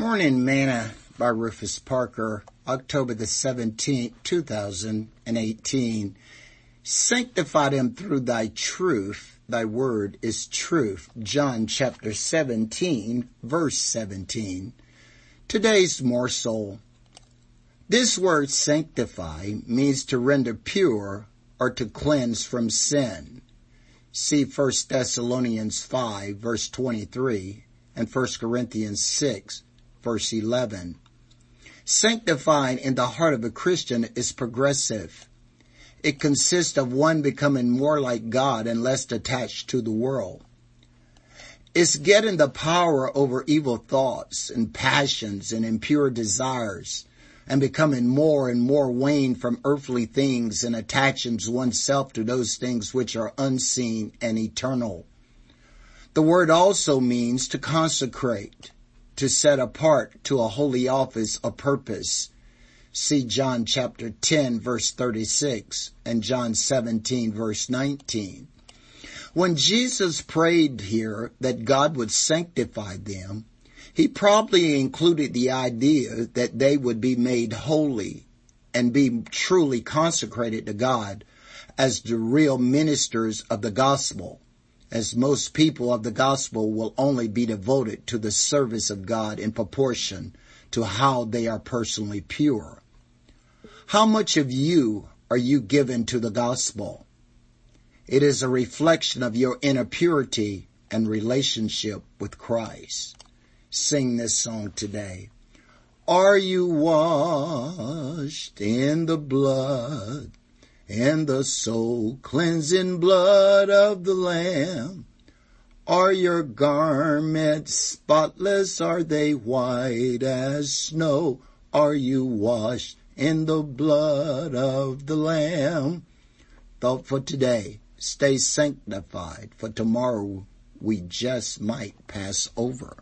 Morning Manna by Rufus Parker, October the 17th, 2018. Sanctify them through thy truth. Thy word is truth. John chapter 17, verse 17. Today's morsel. This word sanctify means to render pure or to cleanse from sin. See 1 Thessalonians 5 verse 23 and 1 Corinthians 6 verse 11. Sanctifying in the heart of a Christian is progressive. It consists of one becoming more like God and less attached to the world. It's getting the power over evil thoughts and passions and impure desires and becoming more and more weaned from earthly things and attaching oneself to those things which are unseen and eternal. The word also means to consecrate to set apart to a holy office a purpose. See John chapter 10 verse 36 and John 17 verse 19. When Jesus prayed here that God would sanctify them, he probably included the idea that they would be made holy and be truly consecrated to God as the real ministers of the gospel as most people of the gospel will only be devoted to the service of God in proportion to how they are personally pure. How much of you are you given to the gospel? It is a reflection of your inner purity and relationship with Christ. Sing this song today. Are you washed in the blood and the soul cleansing blood of the Lamb. Are your garments spotless? Are they white as snow? Are you washed in the blood of the Lamb? Thought for today, stay sanctified, for tomorrow we just might pass over.